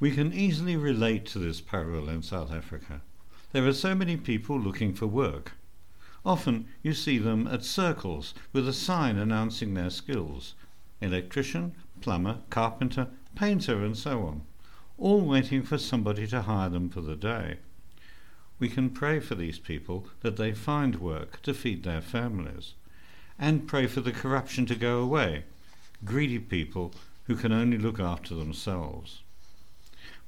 We can easily relate to this parable in South Africa. There are so many people looking for work. Often you see them at circles with a sign announcing their skills electrician, plumber, carpenter, painter, and so on, all waiting for somebody to hire them for the day. We can pray for these people that they find work to feed their families, and pray for the corruption to go away, greedy people who can only look after themselves.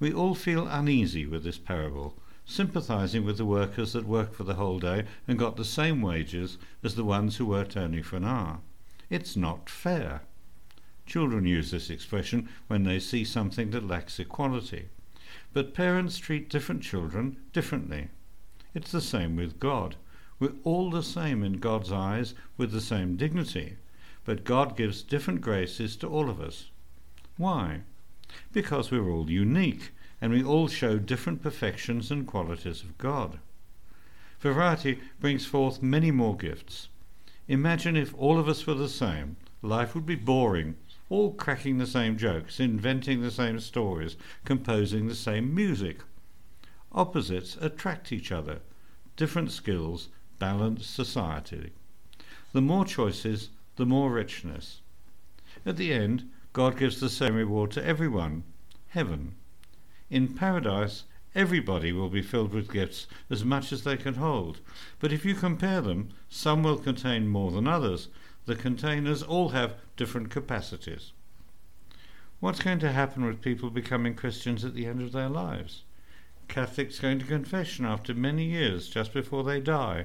We all feel uneasy with this parable, sympathizing with the workers that worked for the whole day and got the same wages as the ones who worked only for an hour. It's not fair. Children use this expression when they see something that lacks equality. But parents treat different children differently. It's the same with God. We're all the same in God's eyes with the same dignity, but God gives different graces to all of us. Why? Because we're all unique and we all show different perfections and qualities of God. Variety brings forth many more gifts. Imagine if all of us were the same. Life would be boring, all cracking the same jokes, inventing the same stories, composing the same music. Opposites attract each other. Different skills balance society. The more choices, the more richness. At the end, God gives the same reward to everyone heaven. In paradise, everybody will be filled with gifts as much as they can hold. But if you compare them, some will contain more than others. The containers all have different capacities. What's going to happen with people becoming Christians at the end of their lives? Catholics going to confession after many years just before they die,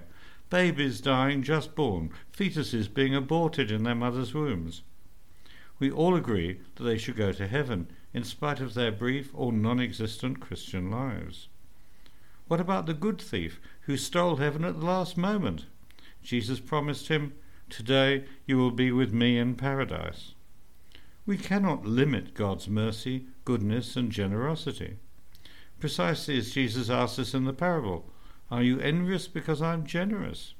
babies dying just born, fetuses being aborted in their mothers' wombs. We all agree that they should go to heaven in spite of their brief or non existent Christian lives. What about the good thief who stole heaven at the last moment? Jesus promised him, Today you will be with me in paradise. We cannot limit God's mercy, goodness, and generosity precisely as Jesus asked us in the parable Are you envious because I am generous?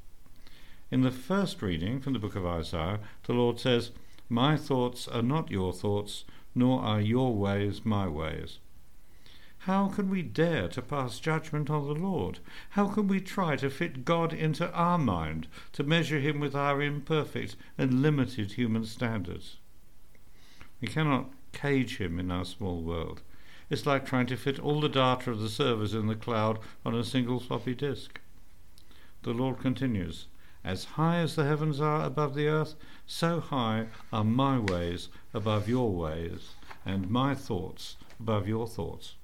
In the first reading from the book of Isaiah, the Lord says, My thoughts are not your thoughts, nor are your ways my ways. How can we dare to pass judgment on the Lord? How can we try to fit God into our mind, to measure him with our imperfect and limited human standards? We cannot cage him in our small world. It's like trying to fit all the data of the servers in the cloud on a single floppy disk. The Lord continues, As high as the heavens are above the earth, so high are my ways above your ways, and my thoughts above your thoughts.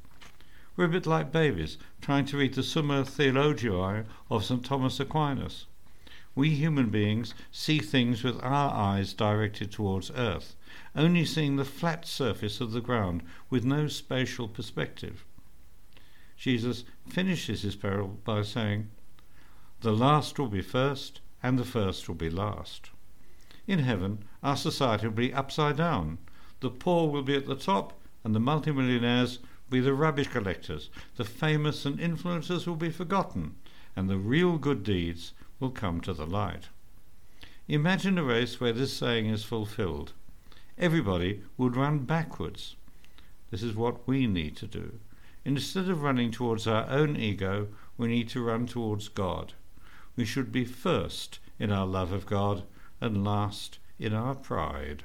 We're a bit like babies trying to read the Summa Theologiae of St. Thomas Aquinas. We human beings see things with our eyes directed towards earth, only seeing the flat surface of the ground with no spatial perspective. Jesus finishes his parable by saying, The last will be first, and the first will be last. In heaven, our society will be upside down. The poor will be at the top, and the multimillionaires will be the rubbish collectors. The famous and influencers will be forgotten, and the real good deeds will come to the light. Imagine a race where this saying is fulfilled. Everybody would run backwards. This is what we need to do. Instead of running towards our own ego, we need to run towards God. We should be first in our love of God and last in our pride.